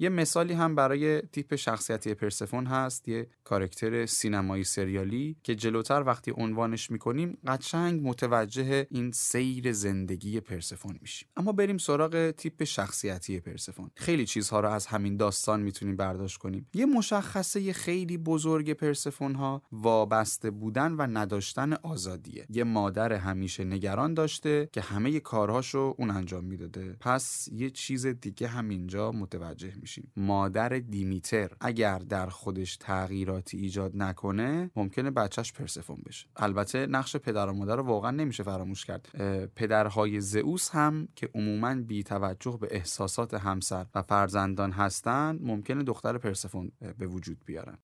یه مثالی هم برای تیپ شخصیتی پرسفون هست یه کارکتر سینمایی سریالی که جلوتر وقتی عنوانش می‌کنیم قشنگ متوجه این سیر زندگی پرسفون میشیم. اما بریم سراغ تیپ شخصیتی پرسفون. خیلی چیزها رو از همین داستان می‌تونیم برداشت کنیم. یه مشخصه خیلی بزرگ پرسفون ها وابسته بودن و نداشتن آزادیه. یه مادر همیشه نگران داشته که همه کارهاشو اون انجام می‌داده. پس یه چیز دیگه همینجا متوجه میشیم مادر دیمیتر اگر در خودش تغییراتی ایجاد نکنه ممکنه بچهش پرسفون بشه. البته نقش پدر و مادر رو واقعا نمیشه فراموش کرد. پدرهای زئوس هم که عموما بی توجه به احساسات همسر و فرزندان هستند ممکنه دختر پرسفون به وجود بیارن.